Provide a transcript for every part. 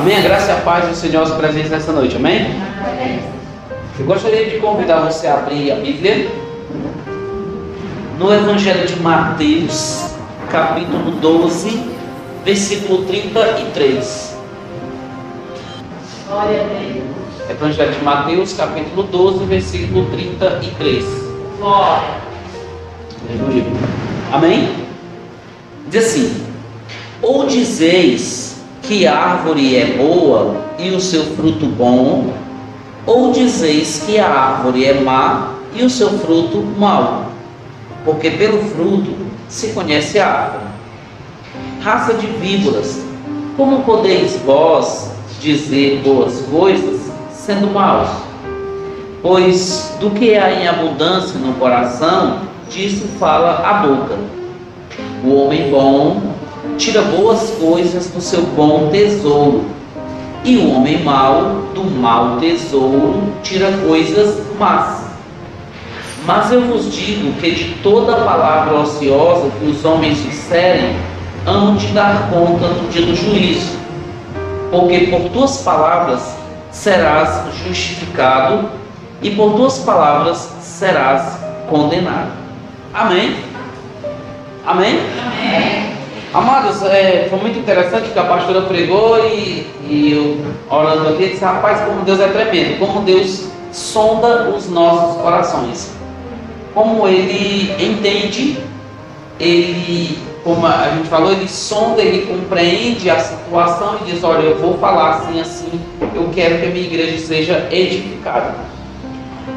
Amém? A graça e a paz do Senhor se presentes nessa noite. Amém? Eu gostaria de convidar você a abrir a Bíblia no Evangelho de Mateus, capítulo 12, versículo 33. Glória a Deus. Evangelho de Mateus, capítulo 12, versículo 33. Glória. Aleluia. Amém? Diz assim: Ou dizeis que árvore é boa e o seu fruto bom, ou dizeis que a árvore é má e o seu fruto mau, porque pelo fruto se conhece a árvore. Raça de víboras, como podeis vós dizer boas coisas sendo maus? Pois do que há em abundância no coração, disso fala a boca. O homem bom tira boas coisas do seu bom tesouro, e o homem mau do mau tesouro tira coisas más. Mas eu vos digo que de toda palavra ociosa que os homens disserem, hão de dar conta no dia do juízo. Porque por tuas palavras serás justificado, e por tuas palavras serás condenado. Amém? Amém? Amém. Amados, é, foi muito interessante que a pastora pregou e, e eu orando aqui disse, rapaz, como Deus é tremendo, como Deus sonda os nossos corações, como Ele entende, Ele, como a gente falou, Ele sonda, Ele compreende a situação e diz, olha, eu vou falar assim, assim, eu quero que a minha igreja seja edificada.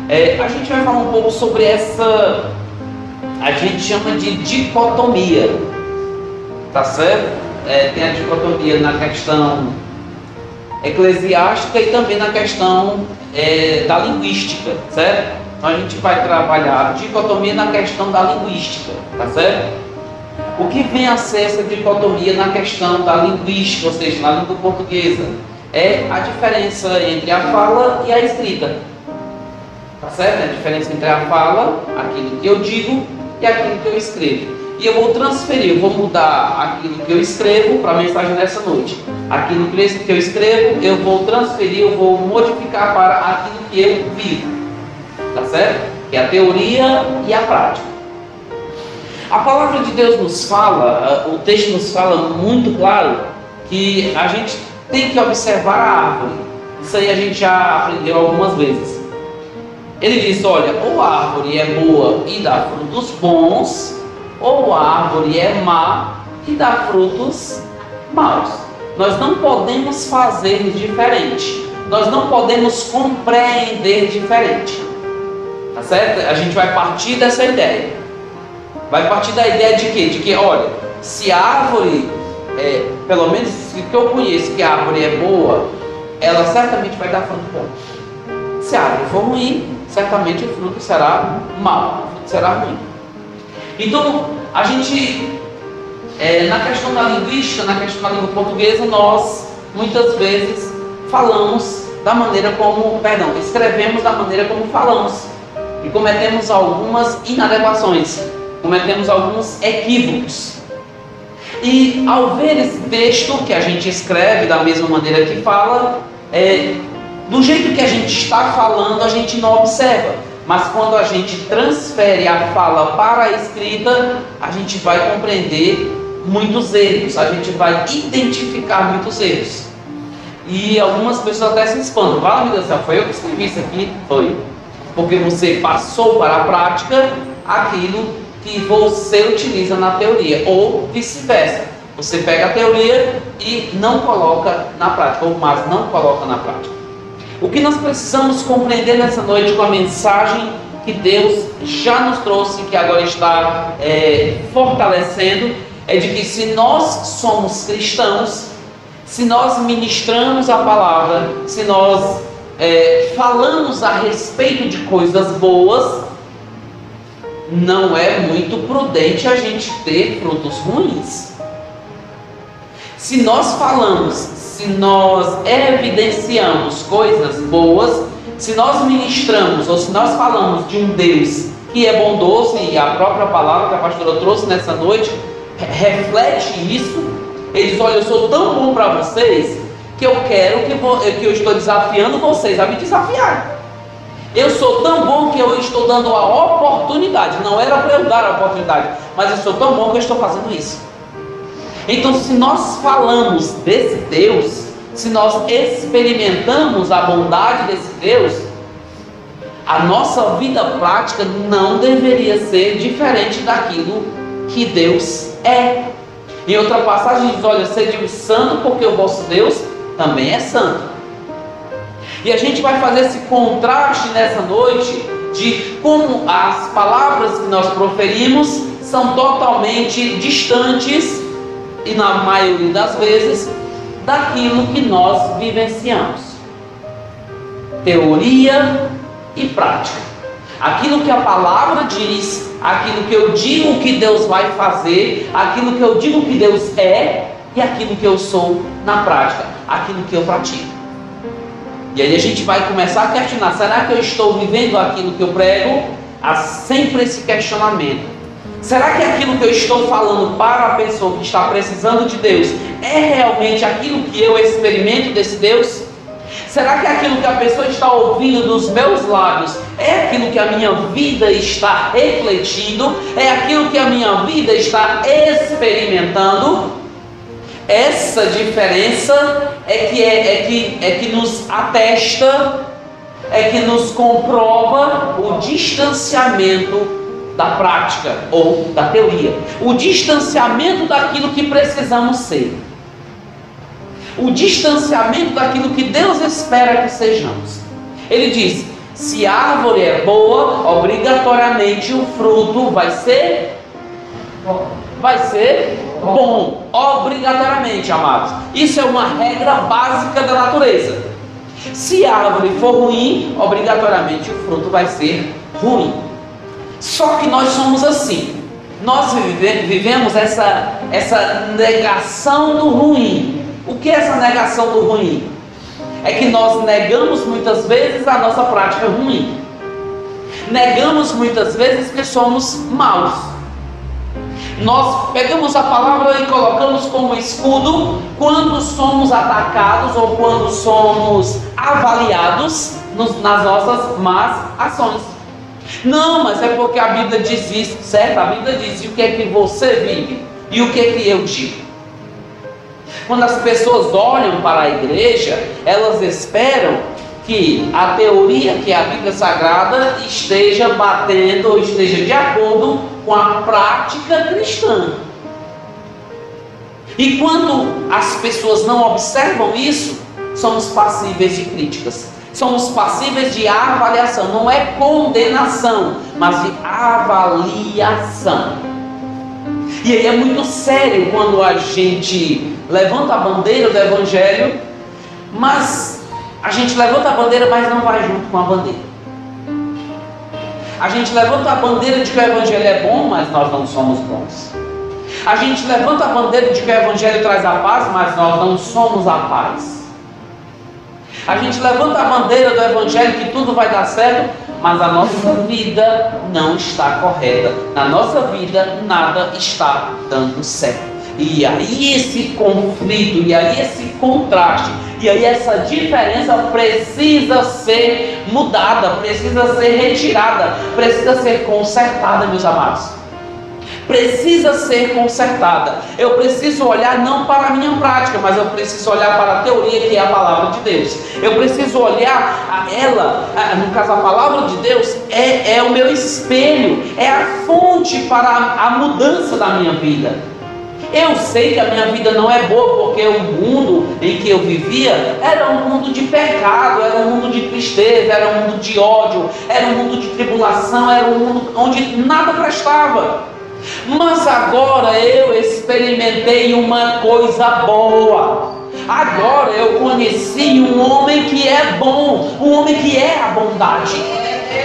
É, a gente vai falar um pouco sobre essa, a gente chama de dicotomia tá certo? É, tem a dicotomia na questão eclesiástica e também na questão é, da linguística, certo? Então a gente vai trabalhar a dicotomia na questão da linguística, tá certo? O que vem a ser essa dicotomia na questão da linguística, ou seja, na língua portuguesa? É a diferença entre a fala e a escrita. Tá certo? É a diferença entre a fala, aquilo que eu digo, e aquilo que eu escrevo e eu vou transferir, eu vou mudar aquilo que eu escrevo para a mensagem dessa noite. Aquilo que eu escrevo, eu vou transferir, eu vou modificar para aquilo que eu vivo. Tá certo? Que é a teoria e a prática. A palavra de Deus nos fala, o texto nos fala muito claro que a gente tem que observar a árvore. Isso aí a gente já aprendeu algumas vezes. Ele diz: olha, ou a árvore é boa e dá frutos bons, ou a árvore é má e dá frutos maus. Nós não podemos fazer diferente. Nós não podemos compreender diferente. Tá certo? A gente vai partir dessa ideia. Vai partir da ideia de quê? De que, olha, se a árvore, é, pelo menos que eu conheço que a árvore é boa, ela certamente vai dar fruto bom. Se a árvore for ruim, certamente o fruto será mau, o será ruim. Então, a gente, é, na questão da linguística, na questão da língua portuguesa, nós muitas vezes falamos da maneira como, perdão, escrevemos da maneira como falamos e cometemos algumas inadequações, cometemos alguns equívocos. E ao ver esse texto que a gente escreve da mesma maneira que fala, é, do jeito que a gente está falando, a gente não observa. Mas quando a gente transfere a fala para a escrita, a gente vai compreender muitos erros, a gente vai identificar muitos erros. E algumas pessoas até se espantam. Fala, meu Deus do céu, foi eu que escrevi isso aqui? Foi. Porque você passou para a prática aquilo que você utiliza na teoria, ou vice-versa. Você pega a teoria e não coloca na prática, ou mais não coloca na prática. O que nós precisamos compreender nessa noite com a mensagem que Deus já nos trouxe, que agora está é, fortalecendo, é de que se nós somos cristãos, se nós ministramos a palavra, se nós é, falamos a respeito de coisas boas, não é muito prudente a gente ter frutos ruins. Se nós falamos se nós evidenciamos coisas boas, se nós ministramos ou se nós falamos de um Deus que é bondoso e a própria palavra que a pastora trouxe nessa noite reflete isso. Ele diz: Olha, eu sou tão bom para vocês que eu quero que, vou, que eu estou desafiando vocês a me desafiar. Eu sou tão bom que eu estou dando a oportunidade. Não era para eu dar a oportunidade, mas eu sou tão bom que eu estou fazendo isso. Então, se nós falamos desse Deus, se nós experimentamos a bondade desse Deus, a nossa vida prática não deveria ser diferente daquilo que Deus é. Em outra passagem diz: Olha, sede santo, porque o vosso Deus também é santo. E a gente vai fazer esse contraste nessa noite de como as palavras que nós proferimos são totalmente distantes e na maioria das vezes daquilo que nós vivenciamos. Teoria e prática. Aquilo que a palavra diz, aquilo que eu digo que Deus vai fazer, aquilo que eu digo que Deus é e aquilo que eu sou na prática, aquilo que eu pratico. E aí a gente vai começar a questionar: será que eu estou vivendo aquilo que eu prego? Há sempre esse questionamento. Será que aquilo que eu estou falando para a pessoa que está precisando de Deus é realmente aquilo que eu experimento desse Deus? Será que aquilo que a pessoa está ouvindo dos meus lábios é aquilo que a minha vida está refletindo? É aquilo que a minha vida está experimentando? Essa diferença é que, é, é que, é que nos atesta, é que nos comprova o distanciamento da prática ou da teoria, o distanciamento daquilo que precisamos ser, o distanciamento daquilo que Deus espera que sejamos. Ele diz: se a árvore é boa, obrigatoriamente o fruto vai ser vai ser bom, obrigatoriamente, amados. Isso é uma regra básica da natureza. Se a árvore for ruim, obrigatoriamente o fruto vai ser ruim. Só que nós somos assim. Nós vivemos essa, essa negação do ruim. O que é essa negação do ruim? É que nós negamos muitas vezes a nossa prática ruim. Negamos muitas vezes que somos maus. Nós pegamos a palavra e colocamos como escudo quando somos atacados ou quando somos avaliados nas nossas más ações. Não, mas é porque a Bíblia diz isso, certo? A Bíblia diz e o que é que você vive e o que é que eu digo. Quando as pessoas olham para a igreja, elas esperam que a teoria que é a Bíblia Sagrada esteja batendo ou esteja de acordo com a prática cristã. E quando as pessoas não observam isso, somos passíveis de críticas somos passíveis de avaliação, não é condenação, mas de avaliação. E aí é muito sério quando a gente levanta a bandeira do Evangelho, mas a gente levanta a bandeira, mas não vai junto com a bandeira. A gente levanta a bandeira de que o Evangelho é bom, mas nós não somos bons. A gente levanta a bandeira de que o Evangelho traz a paz, mas nós não somos a paz. A gente levanta a bandeira do Evangelho que tudo vai dar certo, mas a nossa vida não está correta. Na nossa vida nada está dando certo. E aí esse conflito, e aí esse contraste, e aí essa diferença precisa ser mudada, precisa ser retirada, precisa ser consertada, meus amados precisa ser consertada. Eu preciso olhar não para a minha prática, mas eu preciso olhar para a teoria que é a palavra de Deus. Eu preciso olhar a ela, no caso a palavra de Deus, é, é o meu espelho, é a fonte para a, a mudança da minha vida. Eu sei que a minha vida não é boa porque o mundo em que eu vivia era um mundo de pecado, era um mundo de tristeza, era um mundo de ódio, era um mundo de tribulação, era um mundo onde nada prestava. Mas agora eu experimentei uma coisa boa. Agora eu conheci um homem que é bom, um homem que é a bondade,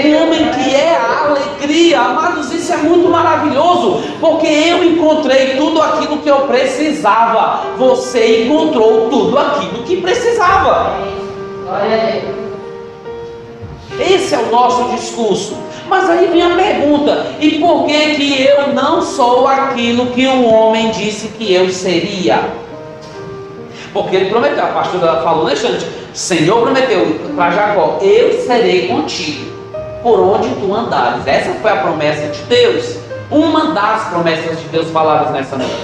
um homem que é a alegria. Amados, isso é muito maravilhoso, porque eu encontrei tudo aquilo que eu precisava. Você encontrou tudo aquilo que precisava. Esse é o nosso discurso. Mas aí vem a pergunta: e por que que eu não sou aquilo que o homem disse que eu seria? Porque ele prometeu, a pastora falou na instante, Senhor prometeu para Jacó, eu serei contigo por onde tu andares. Essa foi a promessa de Deus. Uma das promessas de Deus faladas nessa noite.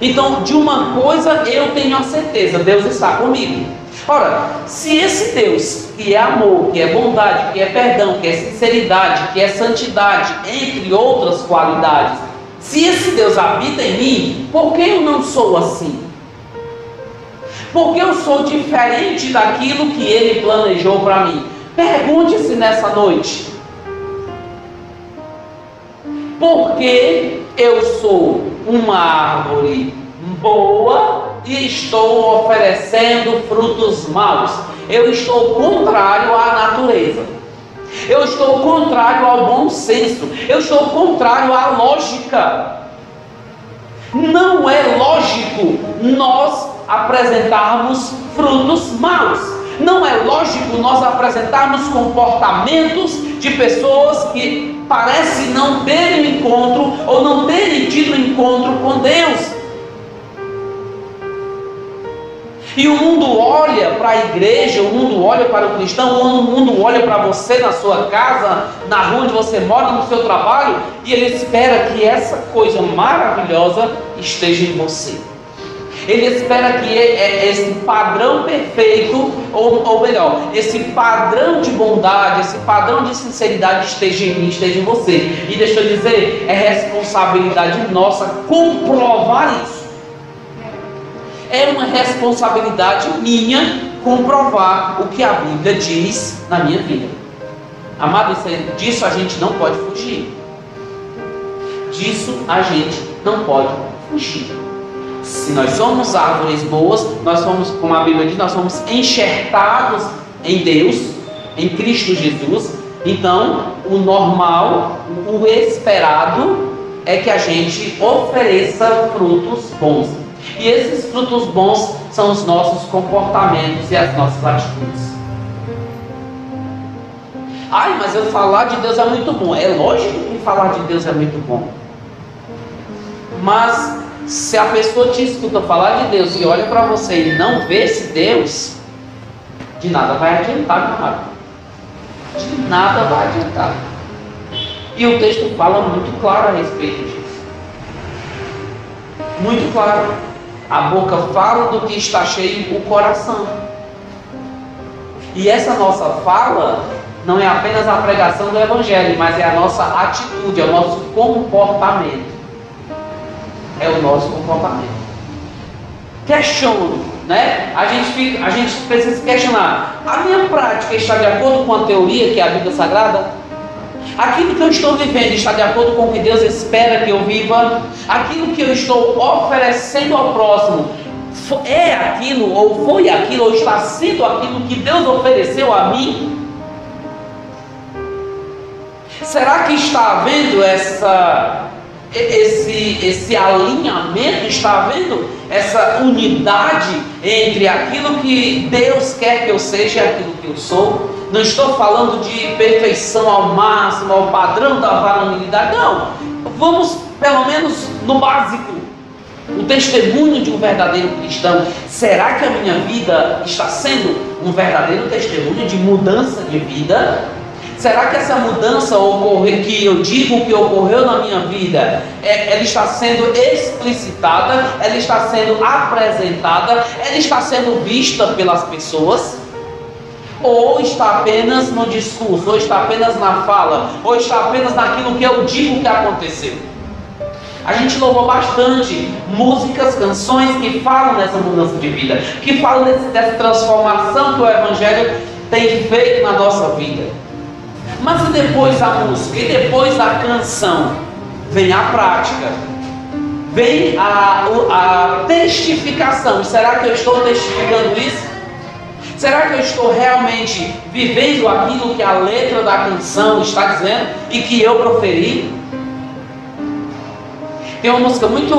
Então, de uma coisa eu tenho a certeza: Deus está comigo. Ora, se esse Deus, que é amor, que é bondade, que é perdão, que é sinceridade, que é santidade, entre outras qualidades, se esse Deus habita em mim, por que eu não sou assim? Porque eu sou diferente daquilo que ele planejou para mim. Pergunte-se nessa noite: porque eu sou uma árvore boa e estou oferecendo frutos maus. Eu estou contrário à natureza. Eu estou contrário ao bom senso. Eu estou contrário à lógica. Não é lógico nós apresentarmos frutos maus. Não é lógico nós apresentarmos comportamentos de pessoas que parecem não terem encontro ou não terem tido encontro com Deus. E o mundo olha para a igreja, o mundo olha para o cristão, o mundo olha para você na sua casa, na rua onde você mora, no seu trabalho, e ele espera que essa coisa maravilhosa esteja em você. Ele espera que esse padrão perfeito, ou, ou melhor, esse padrão de bondade, esse padrão de sinceridade esteja em mim, esteja em você. E deixa eu dizer, é responsabilidade nossa comprovar isso. É uma responsabilidade minha comprovar o que a Bíblia diz na minha vida. Amado, disso a gente não pode fugir. Disso a gente não pode fugir. Se nós somos árvores boas, nós somos, como a Bíblia diz, nós somos enxertados em Deus, em Cristo Jesus. Então, o normal, o esperado é que a gente ofereça frutos bons. E esses frutos bons são os nossos comportamentos e as nossas atitudes. Ai, mas eu falar de Deus é muito bom. É lógico que falar de Deus é muito bom. Mas se a pessoa te escuta falar de Deus e olha para você e não vê esse Deus, de nada vai adiantar, amado. De nada vai adiantar. E o texto fala muito claro a respeito disso. Muito claro. A boca fala do que está cheio o coração. E essa nossa fala não é apenas a pregação do Evangelho, mas é a nossa atitude, é o nosso comportamento é o nosso comportamento. Questiono, né? A gente, fica, a gente precisa questionar. A minha prática está de acordo com a teoria que é a Bíblia Sagrada? Aquilo que eu estou vivendo está de acordo com o que Deus espera que eu viva? Aquilo que eu estou oferecendo ao próximo é aquilo, ou foi aquilo, ou está sendo aquilo que Deus ofereceu a mim? Será que está havendo essa esse, esse alinhamento, está havendo essa unidade entre aquilo que Deus quer que eu seja e aquilo que eu sou. Não estou falando de perfeição ao máximo, ao padrão da varonilidade, não. Vamos pelo menos no básico. O testemunho de um verdadeiro cristão. Será que a minha vida está sendo um verdadeiro testemunho de mudança de vida? Será que essa mudança ocorre, que eu digo que ocorreu na minha vida, é, ela está sendo explicitada, ela está sendo apresentada, ela está sendo vista pelas pessoas? Ou está apenas no discurso, ou está apenas na fala, ou está apenas naquilo que eu digo que aconteceu? A gente louvou bastante músicas, canções que falam dessa mudança de vida, que falam desse, dessa transformação que o Evangelho tem feito na nossa vida. Mas e depois da música? E depois da canção? Vem a prática. Vem a, a testificação. Será que eu estou testificando isso? Será que eu estou realmente vivendo aquilo que a letra da canção está dizendo e que eu proferi? Tem uma música muito,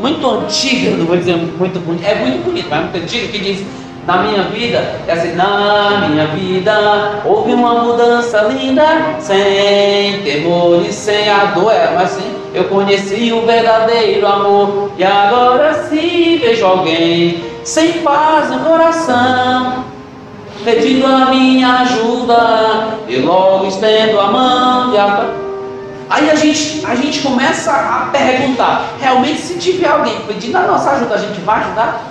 muito antiga, não vou dizer muito bonita, é muito bonita, mas é muito antiga, que diz na minha vida, é assim, na minha vida houve uma mudança linda, sem temor e sem a dor, é, mas sim, eu conheci o verdadeiro amor, e agora sim vejo alguém sem paz no coração, pedindo a minha ajuda, e logo estendo a mão e a... Aí a gente, a gente começa a perguntar: realmente, se tiver alguém pedindo a nossa ajuda, a gente vai ajudar?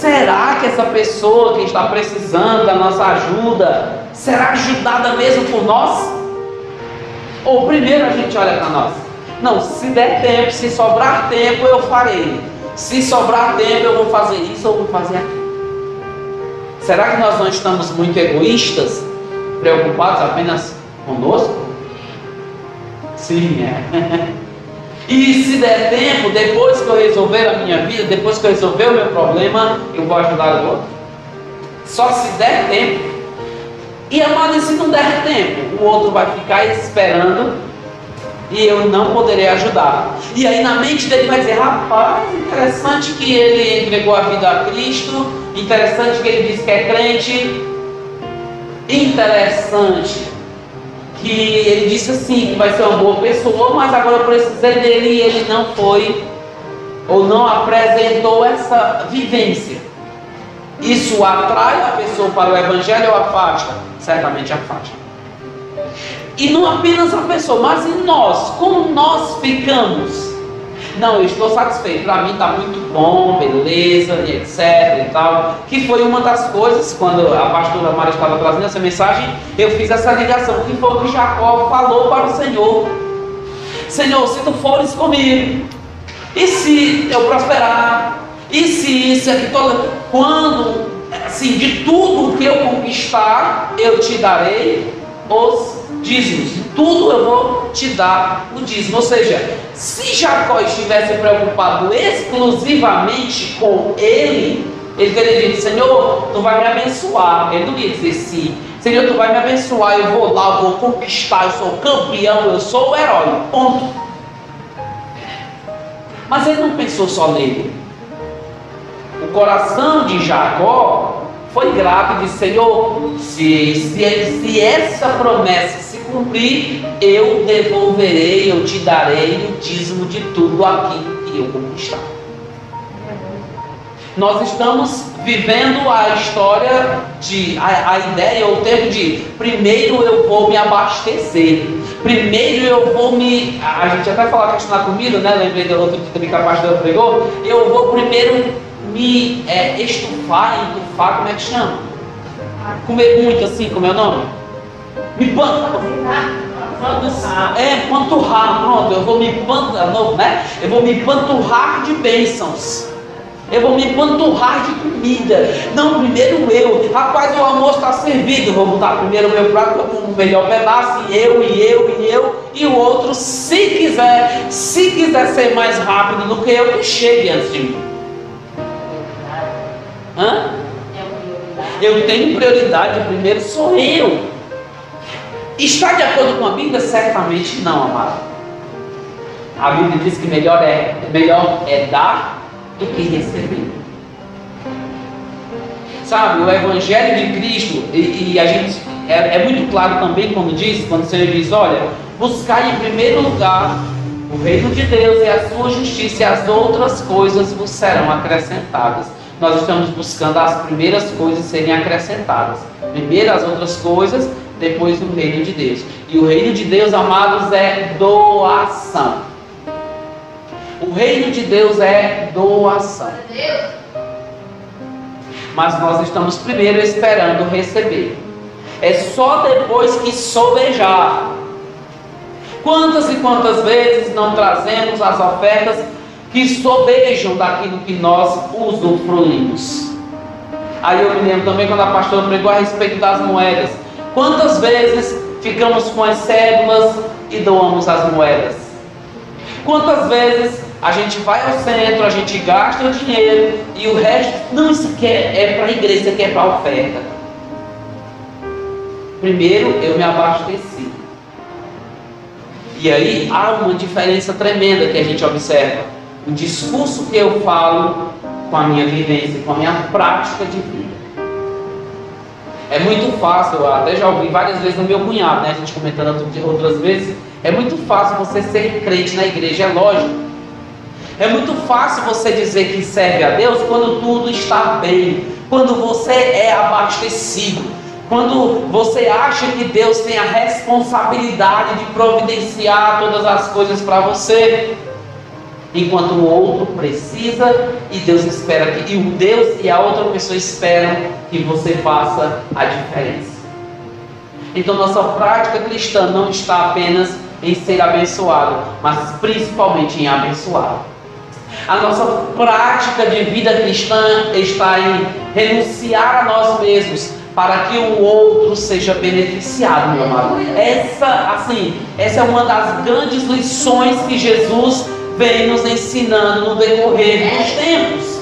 Será que essa pessoa que está precisando da nossa ajuda será ajudada mesmo por nós? Ou primeiro a gente olha para nós? Não, se der tempo, se sobrar tempo, eu farei. Se sobrar tempo, eu vou fazer isso ou vou fazer aquilo. Será que nós não estamos muito egoístas, preocupados apenas conosco? Sim, é. E se der tempo, depois que eu resolver a minha vida, depois que eu resolver o meu problema, eu vou ajudar o outro. Só se der tempo. E amado, se não der tempo, o outro vai ficar esperando e eu não poderei ajudar. E aí na mente dele vai dizer, rapaz, interessante que ele entregou a vida a Cristo, interessante que ele disse que é crente, interessante que ele disse assim, que vai ser uma boa pessoa, mas agora eu precisei dele e ele não foi, ou não apresentou essa vivência. Isso atrai a pessoa para o Evangelho ou afasta? Certamente afasta. E não apenas a pessoa, mas em nós, como nós ficamos não, eu estou satisfeito, para mim está muito bom, beleza, e etc e tal. Que foi uma das coisas, quando a pastora Maria estava trazendo essa mensagem, eu fiz essa ligação, que foi o que Jacó falou para o Senhor. Senhor, se tu fores comigo, e se eu prosperar, e se isso aqui todo, quando, assim, de tudo que eu conquistar, eu te darei os dízimos. Tudo eu vou te dar o dízimo. Ou seja, se Jacó estivesse preocupado exclusivamente com ele, ele teria dito: Senhor, tu vai me abençoar. Ele não ia dizer sim. Senhor, tu vai me abençoar. Eu vou lá, eu vou conquistar. Eu sou campeão, eu sou o herói. Ponto. Mas ele não pensou só nele. O coração de Jacó foi grato e disse: Senhor, se, se, se essa promessa se cumprir, eu devolverei, eu te darei o dízimo de tudo aquilo que eu conquistar. Nós estamos vivendo a história de a, a ideia o tempo de primeiro eu vou me abastecer, primeiro eu vou me. A gente até falou a questão da comida, né? Lembrei do outro que a pastora pregou. Eu vou primeiro me é, estufar, entufar, como é que chama? Comer muito assim, como é o nome? Me panturrar. É, panturrar, pronto, eu vou me panturrar, né? Eu vou me panturrar de bênçãos. Eu vou me panturrar de comida. Não, primeiro eu. Rapaz, o almoço está servido. vou botar primeiro o meu prato com o melhor pedaço. E eu, e eu, e eu. E o outro, se quiser, se quiser ser mais rápido do que eu, que chegue antes de mim. Hã? Eu tenho prioridade, primeiro sou eu. Está de acordo com a Bíblia? Certamente não, amado. A Bíblia diz que melhor é, melhor é dar do que receber. Sabe, o Evangelho de Cristo, e, e a gente é, é, muito claro também quando diz, quando o Senhor diz, olha, buscar em primeiro lugar o reino de Deus e a sua justiça, e as outras coisas vos serão acrescentadas nós estamos buscando as primeiras coisas serem acrescentadas. Primeiro as outras coisas, depois o reino de Deus. E o reino de Deus, amados, é doação. O reino de Deus é doação. Mas nós estamos primeiro esperando receber. É só depois que sobejar. Quantas e quantas vezes não trazemos as ofertas que sobejam daquilo que nós usufruímos. Aí eu me lembro também quando a pastora pregou a respeito das moedas. Quantas vezes ficamos com as cédulas e doamos as moedas? Quantas vezes a gente vai ao centro, a gente gasta o dinheiro e o resto, não, isso aqui é, é para a igreja, isso aqui é para a oferta. Primeiro eu me abasteci. E aí há uma diferença tremenda que a gente observa o discurso que eu falo com a minha vivência, com a minha prática de vida. É muito fácil, eu até já ouvi várias vezes no meu cunhado, né? A gente comentando outras vezes. É muito fácil você ser crente na igreja, é lógico. É muito fácil você dizer que serve a Deus quando tudo está bem, quando você é abastecido, quando você acha que Deus tem a responsabilidade de providenciar todas as coisas para você, enquanto o outro precisa e Deus espera que e o Deus e a outra pessoa esperam que você faça a diferença. Então nossa prática cristã não está apenas em ser abençoado, mas principalmente em abençoar. A nossa prática de vida cristã está em renunciar a nós mesmos para que o outro seja beneficiado, meu amado. Essa, assim, essa é uma das grandes lições que Jesus vem nos ensinando no decorrer dos tempos.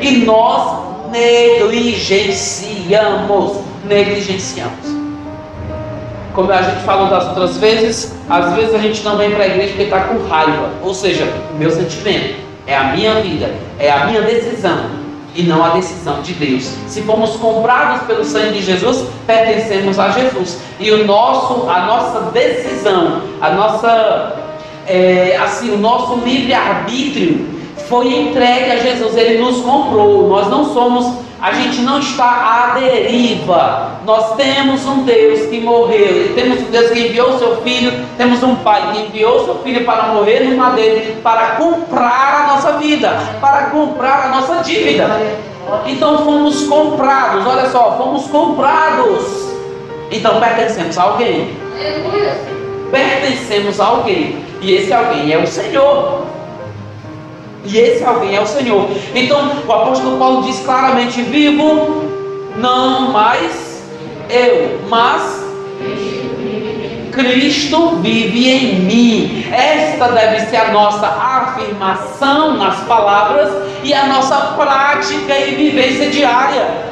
E nós negligenciamos, negligenciamos. Como a gente falou das outras vezes, às vezes a gente não vem para a igreja porque está com raiva. Ou seja, o meu sentimento é a minha vida, é a minha decisão e não a decisão de Deus. Se fomos comprados pelo sangue de Jesus, pertencemos a Jesus. E o nosso, a nossa decisão, a nossa, é, assim, o nosso livre arbítrio foi entregue a Jesus. Ele nos comprou. Nós não somos a gente não está à deriva. Nós temos um Deus que morreu, temos um Deus que enviou o seu filho, temos um Pai que enviou o seu filho para morrer no madeiro, para comprar a nossa vida, para comprar a nossa dívida. Então fomos comprados, olha só, fomos comprados. Então pertencemos a alguém. Pertencemos a alguém. E esse alguém é o Senhor. E esse alguém é o Senhor. Então, o apóstolo Paulo diz claramente: vivo não mais eu, mas Cristo vive em mim. Esta deve ser a nossa afirmação nas palavras e a nossa prática e vivência diária.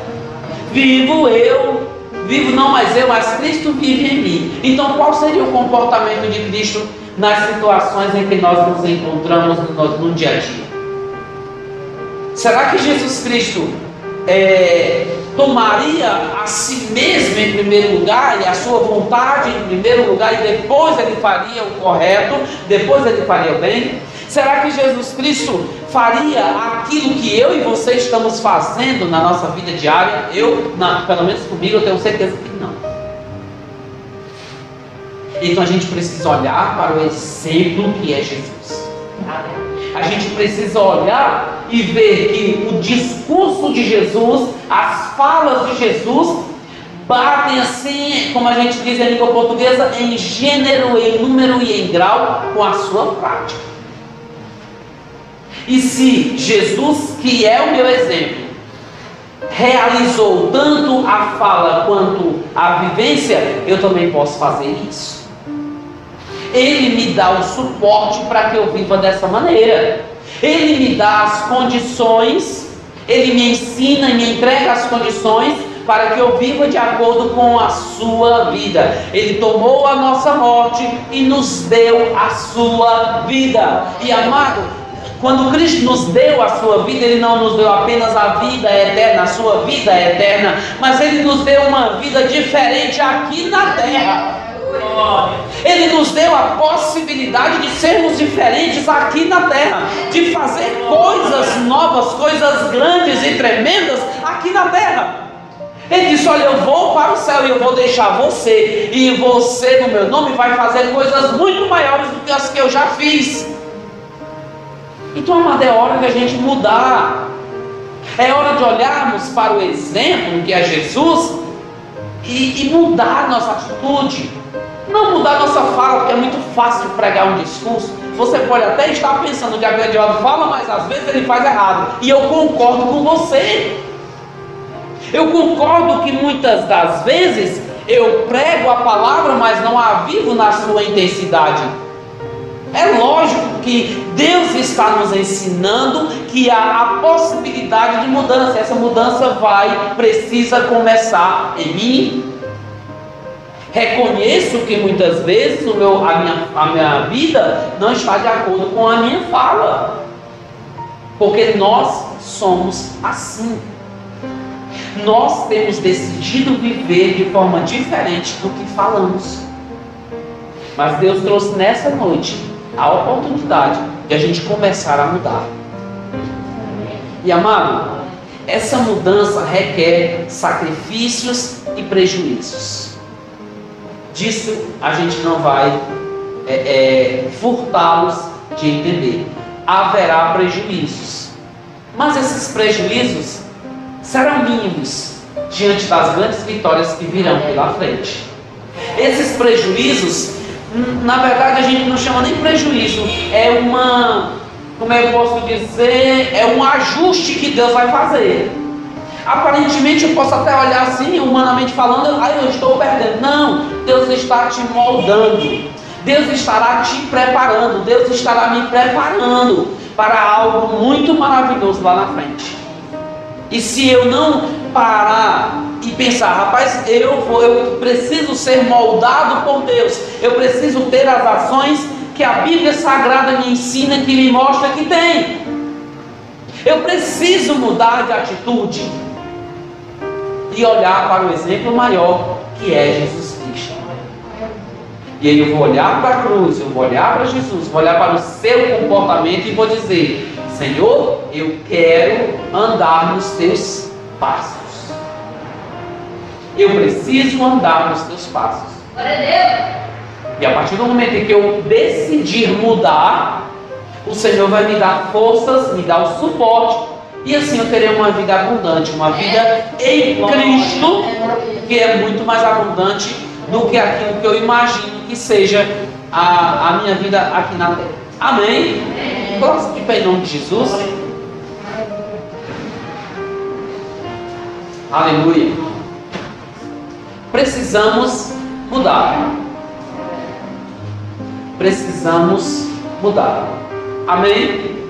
Vivo eu, vivo não mais eu, mas Cristo vive em mim. Então, qual seria o comportamento de Cristo nas situações em que nós nos encontramos no, no dia a dia? Será que Jesus Cristo é, tomaria a si mesmo em primeiro lugar e a sua vontade em primeiro lugar e depois ele faria o correto, depois ele faria o bem? Será que Jesus Cristo faria aquilo que eu e você estamos fazendo na nossa vida diária? Eu, pelo menos comigo, eu tenho certeza que não. Então a gente precisa olhar para o exemplo que é Jesus. A gente precisa olhar e ver que o discurso de Jesus, as falas de Jesus, batem assim, como a gente diz em língua portuguesa, em gênero, em número e em grau com a sua prática. E se Jesus, que é o meu exemplo, realizou tanto a fala quanto a vivência, eu também posso fazer isso. Ele me dá o suporte para que eu viva dessa maneira. Ele me dá as condições, ele me ensina e me entrega as condições para que eu viva de acordo com a sua vida. Ele tomou a nossa morte e nos deu a sua vida. E amado, quando Cristo nos deu a sua vida, Ele não nos deu apenas a vida eterna, a sua vida eterna, mas Ele nos deu uma vida diferente aqui na terra. Ele nos deu a possibilidade de sermos diferentes aqui na terra, de fazer coisas novas, coisas grandes e tremendas aqui na terra. Ele disse: Olha, eu vou para o céu e eu vou deixar você, e você, no meu nome, vai fazer coisas muito maiores do que as que eu já fiz. Então, é hora de a gente mudar. É hora de olharmos para o exemplo que é Jesus e, e mudar nossa atitude. Não mudar nossa fala, porque é muito fácil pregar um discurso. Você pode até estar pensando que a grandiosa fala, mas às vezes ele faz errado. E eu concordo com você. Eu concordo que muitas das vezes eu prego a palavra, mas não a vivo na sua intensidade. É lógico que Deus está nos ensinando que há a possibilidade de mudança. Essa mudança vai, precisa começar em mim, Reconheço que muitas vezes o meu, a, minha, a minha vida não está de acordo com a minha fala. Porque nós somos assim. Nós temos decidido viver de forma diferente do que falamos. Mas Deus trouxe nessa noite a oportunidade de a gente começar a mudar. E amado, essa mudança requer sacrifícios e prejuízos. Disso a gente não vai é, é, furtá-los de entender. Haverá prejuízos. Mas esses prejuízos serão mínimos diante das grandes vitórias que virão pela frente. Esses prejuízos, na verdade, a gente não chama nem prejuízo, é uma, como eu posso dizer, é um ajuste que Deus vai fazer. Aparentemente eu posso até olhar assim, humanamente falando, ah, eu estou perdendo. Não, Deus está te moldando. Deus estará te preparando, Deus estará me preparando para algo muito maravilhoso lá na frente. E se eu não parar e pensar, rapaz, eu vou, eu preciso ser moldado por Deus, eu preciso ter as ações que a Bíblia Sagrada me ensina, que me mostra que tem. Eu preciso mudar de atitude e olhar para o exemplo maior que é Jesus e aí eu vou olhar para a cruz, eu vou olhar para Jesus, vou olhar para o seu comportamento e vou dizer: Senhor, eu quero andar nos teus passos. Eu preciso andar nos teus passos. E a partir do momento em que eu decidir mudar, o Senhor vai me dar forças, me dar o suporte, e assim eu terei uma vida abundante, uma vida em Cristo, que é muito mais abundante do que aquilo que eu imagino que seja a, a minha vida aqui na terra. Amém? Coloque de pé em nome de Jesus. Aleluia. Precisamos mudar. Precisamos mudar. Amém?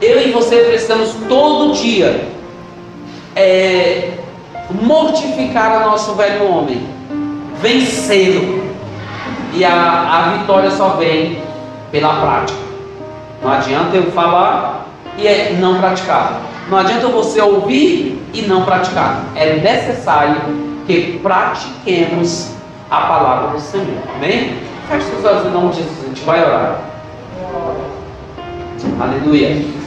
Eu e você precisamos todo dia é, mortificar o nosso velho homem vencê-lo. E a, a vitória só vem pela prática. Não adianta eu falar e é não praticar. Não adianta você ouvir e não praticar. É necessário que pratiquemos a palavra do Senhor. Amém? Feche os olhos em nome de Jesus. A gente vai orar. Aleluia.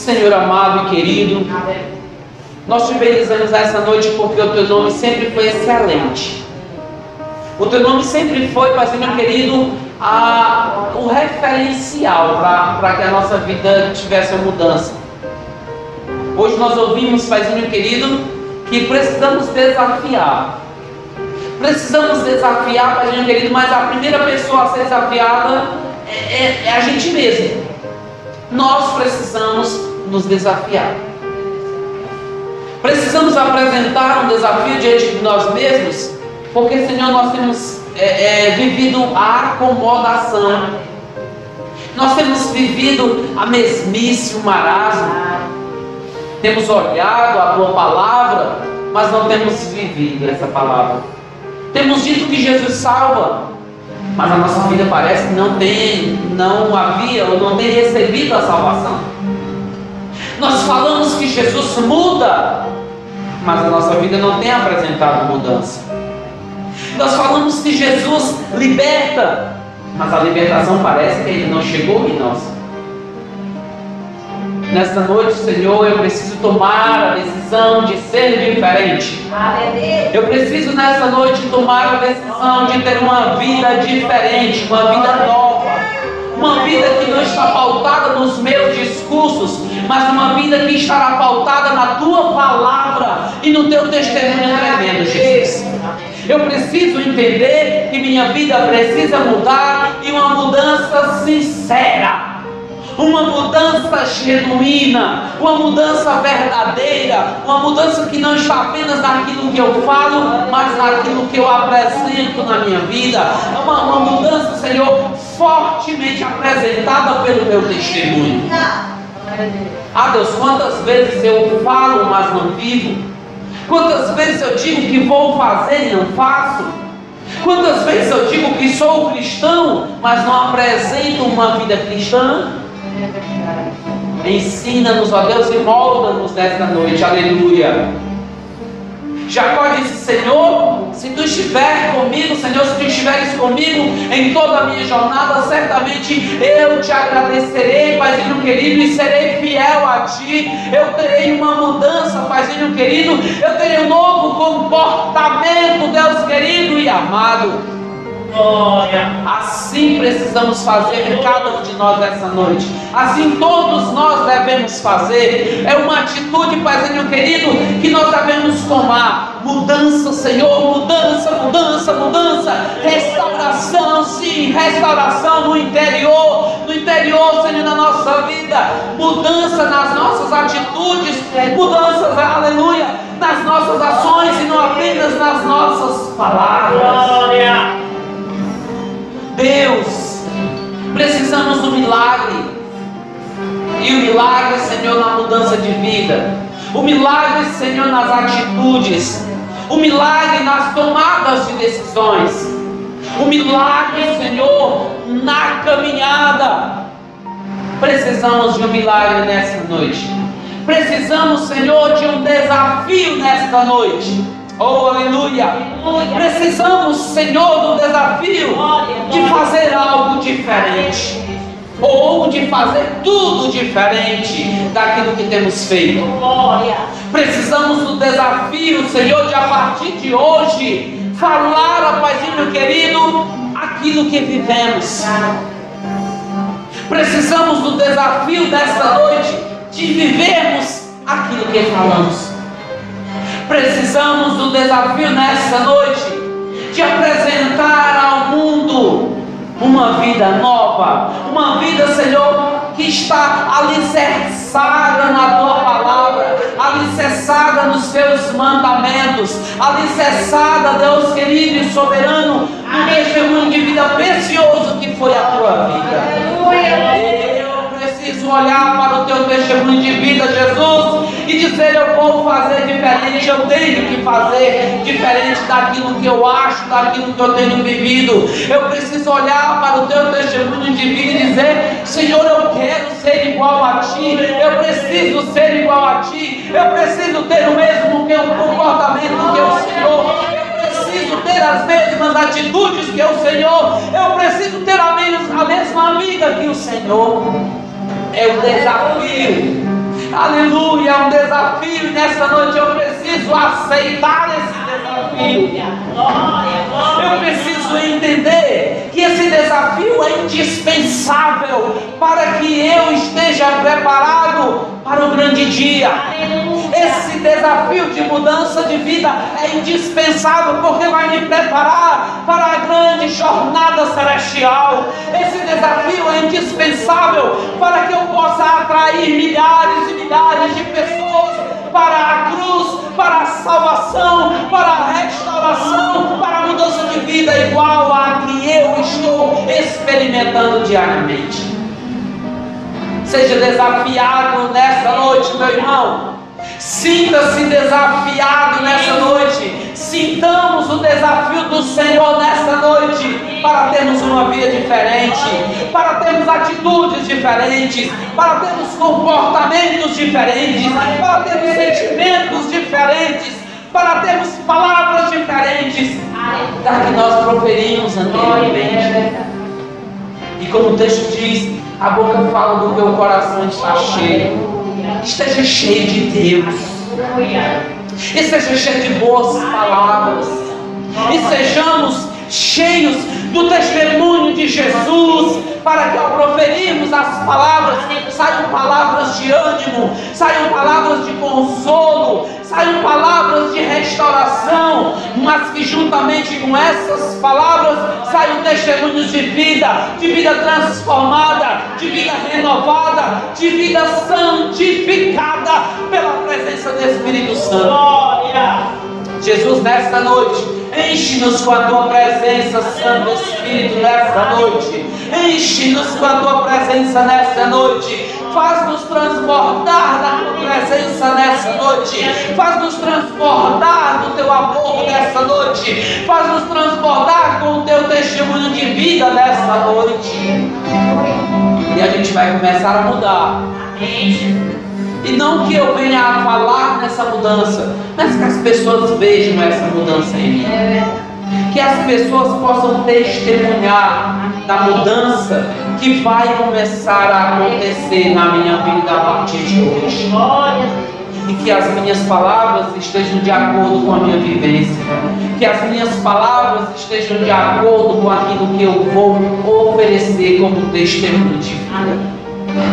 Senhor amado e querido. Nós te bendizemos essa noite porque o teu nome sempre foi excelente. O teu nome sempre foi, Pai meu querido, a, o referencial para que a nossa vida tivesse uma mudança. Hoje nós ouvimos, Paizinho querido, que precisamos desafiar. Precisamos desafiar, Paizinho querido, mas a primeira pessoa a ser desafiada é, é, é a gente mesmo. Nós precisamos nos desafiar. Precisamos apresentar um desafio diante de nós mesmos, porque, Senhor, nós temos é, é, vivido a acomodação, nós temos vivido a mesmice, o marasmo, temos olhado a tua palavra, mas não temos vivido essa palavra. Temos dito que Jesus salva, mas a nossa vida parece que não tem, não havia ou não tem recebido a salvação. Nós falamos que Jesus muda, mas a nossa vida não tem apresentado mudança. Nós falamos que Jesus liberta, mas a libertação parece que ele não chegou em nós. Nesta noite, Senhor, eu preciso tomar a decisão de ser diferente. Eu preciso nesta noite tomar a decisão de ter uma vida diferente, uma vida nova. Uma vida que não está pautada nos meus discursos, mas uma vida que estará pautada na tua palavra e no teu testemunho tremendo, Jesus. Eu preciso entender que minha vida precisa mudar e uma mudança sincera uma mudança genuína, uma mudança verdadeira, uma mudança que não está apenas naquilo que eu falo, mas naquilo que eu apresento na minha vida, uma, uma mudança, Senhor, fortemente apresentada pelo meu testemunho. Ah, Deus, quantas vezes eu falo, mas não vivo? Quantas vezes eu digo que vou fazer e não faço? Quantas vezes eu digo que sou cristão, mas não apresento uma vida cristã? Ensina-nos, ó Deus, e molda-nos nesta noite. Aleluia. Jacó disse: Senhor, se tu estiver comigo, Senhor, se tu estiveres comigo em toda a minha jornada, certamente eu te agradecerei, Paizinho querido, e serei fiel a ti. Eu terei uma mudança, Paizinho querido, eu terei um novo comportamento, Deus querido e amado. Glória. Assim precisamos fazer cada um de nós essa noite. Assim todos nós devemos fazer. É uma atitude, Paizinho querido, que nós devemos tomar. Mudança, Senhor, mudança, mudança, mudança. Restauração, sim, restauração no interior, no interior, Senhor, da nossa vida. Mudança nas nossas atitudes, mudanças, aleluia, nas nossas ações e não apenas nas nossas palavras. Glória. Deus, precisamos do milagre. E o milagre, Senhor, na mudança de vida. O milagre, Senhor, nas atitudes. O milagre nas tomadas de decisões. O milagre, Senhor, na caminhada. Precisamos de um milagre nessa noite. Precisamos, Senhor, de um desafio nesta noite. Oh, aleluia. Precisamos, Senhor, do desafio de fazer algo diferente. Ou de fazer tudo diferente daquilo que temos feito. Precisamos do desafio, Senhor, de a partir de hoje falar, Paizinho querido, aquilo que vivemos. Precisamos do desafio desta noite de vivermos aquilo que falamos. Precisamos do desafio nessa noite de apresentar ao mundo uma vida nova, uma vida, Senhor, que está alicerçada na tua palavra, alicerçada nos teus mandamentos, alicerçada, Deus querido e soberano, no testemunho de vida precioso que foi a tua vida. Aleluia preciso olhar para o teu testemunho de vida, Jesus, e dizer: Eu vou fazer diferente, eu tenho que fazer diferente daquilo que eu acho, daquilo que eu tenho vivido. Eu preciso olhar para o teu testemunho de vida e dizer: Senhor, eu quero ser igual a ti, eu preciso ser igual a ti, eu preciso ter o mesmo que o comportamento que o Senhor. Preciso ter as mesmas atitudes que o Senhor, eu preciso ter a mesma, a mesma que o Senhor é um desafio. Aleluia, é um desafio. E nessa noite eu preciso aceitar esse desafio. Eu preciso entender que esse desafio é indispensável para que eu esteja preparado para o grande dia. Esse desafio de mudança de vida é indispensável porque vai me preparar para a grande jornada celestial. Esse desafio é indispensável para que eu possa atrair milhares e milhares de pessoas para a cruz, para a salvação, para a restauração, para a mudança de vida igual a que eu estou experimentando diariamente. Seja desafiado nessa noite, meu irmão. Sinta-se desafiado nessa noite. Sintamos o desafio do Senhor nessa noite para termos uma vida diferente, para termos atitudes diferentes, para termos comportamentos diferentes, para termos sentimentos diferentes, para termos palavras diferentes da que nós proferimos anteriormente. E como o texto diz, a boca fala do que o coração está cheio. Esteja cheio de Deus. Esteja cheio de boas palavras. E sejamos cheios do testemunho de Jesus, para que ao proferirmos as palavras, saiam palavras de ânimo, saiam palavras de consolo, saiam palavras de restauração, mas que juntamente com essas palavras saiam testemunhos de vida, de vida transformada, de vida renovada, de vida santificada pela presença do Espírito Santo. Glória! Jesus, nesta noite, enche-nos com a tua presença, Santo Espírito, nesta noite. Enche-nos com a tua presença nesta noite. Faz-nos transbordar da tua presença nessa noite. Faz-nos transbordar do teu amor nessa noite. Faz-nos transbordar com o teu testemunho de vida nessa noite. E a gente vai começar a mudar. E não que eu venha a falar nessa mudança, mas que as pessoas vejam essa mudança em mim. Que as pessoas possam testemunhar da mudança que vai começar a acontecer na minha vida a partir de hoje. E que as minhas palavras estejam de acordo com a minha vivência. Que as minhas palavras estejam de acordo com aquilo que eu vou oferecer como testemunho de vida.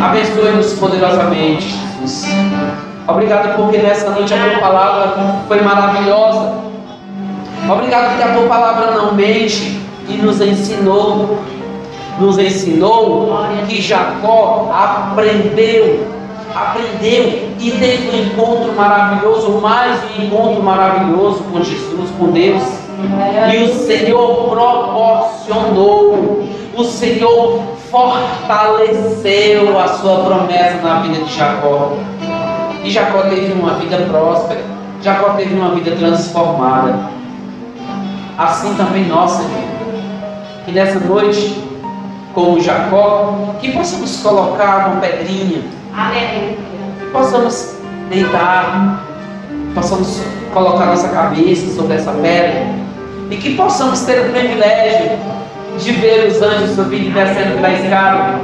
Abençoe-nos poderosamente, Jesus. Obrigado porque nessa noite a tua palavra foi maravilhosa. Obrigado porque a tua palavra não mente e nos ensinou. Nos ensinou que Jacó aprendeu, aprendeu e teve um encontro maravilhoso, mais um encontro maravilhoso com Jesus, com Deus. E o Senhor proporcionou, o Senhor fortaleceu a sua promessa na vida de Jacó. E Jacó teve uma vida próspera, Jacó teve uma vida transformada. Assim também nós, Senhor. Que nessa noite, como Jacó, que possamos colocar uma pedrinha. Aleluia. Que possamos deitar, possamos colocar nossa cabeça sobre essa pedra. E que possamos ter o privilégio de ver os anjos subindo e descendo pela escada,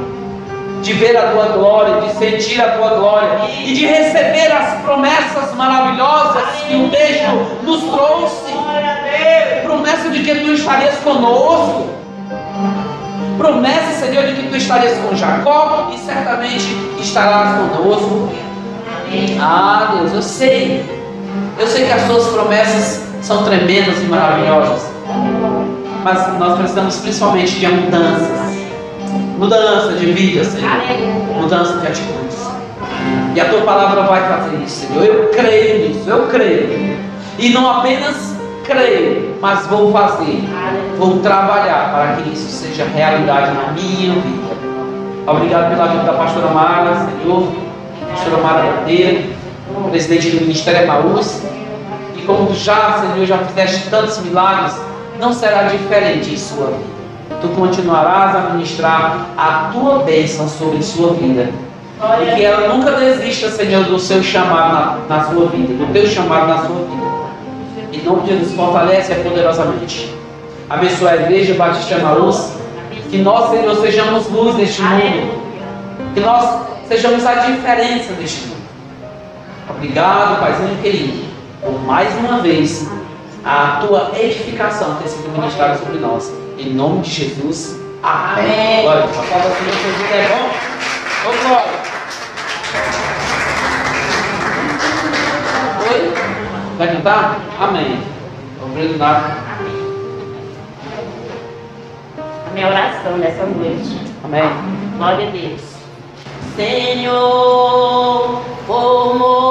de ver a tua glória, de sentir a tua glória e de receber as promessas maravilhosas que o texto nos trouxe. Promessa de que tu estarias conosco. Promessa, Senhor, de que tu estarias com Jacó e certamente estarás conosco. Ah, Deus, eu sei. Eu sei que as tuas promessas são tremendas e maravilhosas mas nós precisamos principalmente de mudanças. Mudança de vida, Senhor. Mudança de atitudes. E a tua palavra vai fazer isso, Senhor. Eu creio nisso, eu creio. E não apenas creio, mas vou fazer. Vou trabalhar para que isso seja realidade na minha vida. Obrigado pela vida da pastora Mara, Senhor. Pastora Mara Bandeira, presidente do Ministério Emaús. E como já, Senhor, já fizeste tantos milagres não será diferente em sua vida. Tu continuarás a ministrar a tua bênção sobre sua vida. E que ela nunca desista, Senhor, do seu chamado na, na sua vida, do teu chamado na sua vida. Em nome de Jesus, fortalece poderosamente. Abençoa a igreja Batista Maús. Que nós, Senhor, sejamos luz deste mundo. Que nós sejamos a diferença deste mundo. Obrigado, Paizinho querido, por mais uma vez a tua edificação ter sido ministrada sobre nós. Em nome de Jesus. Amém. Amém. Glória. Uma palma de Jesus é bom? Ô, glória. Oi? Vai cantar? Amém. Obrigado. A minha oração nessa noite. Amém. Glória a Deus. Senhor, formoso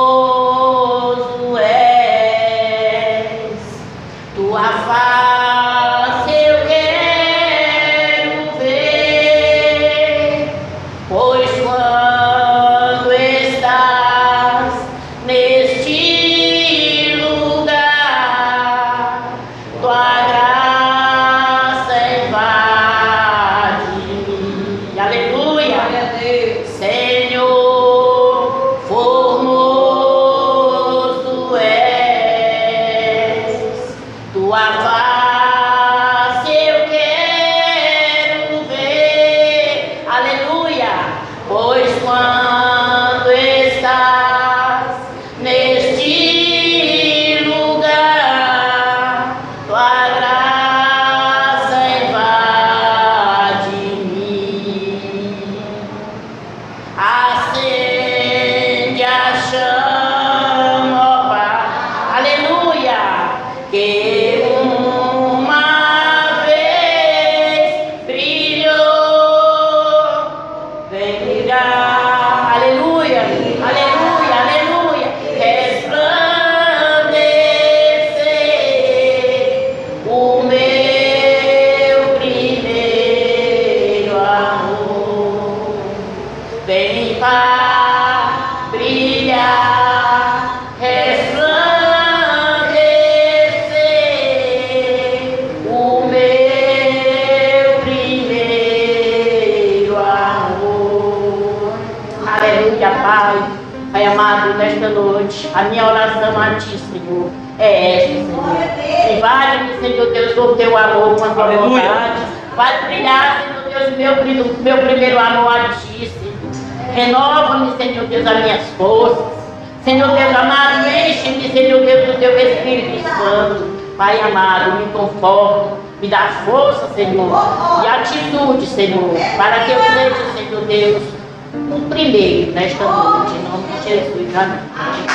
Senhor Deus, com o Teu amor, com a Tua Aleluia. vontade. Faz brilhar, Senhor Deus, meu, meu primeiro amor a Ti, Senhor. Renova-me, Senhor Deus, as minhas forças. Senhor Deus amado, enche-me, Senhor Deus, do Teu Espírito Santo. Pai amado, me conforta, me dá força, Senhor, e atitude, Senhor, para que eu seja, Senhor Deus, o primeiro nesta noite, em nome de Jesus. Amém.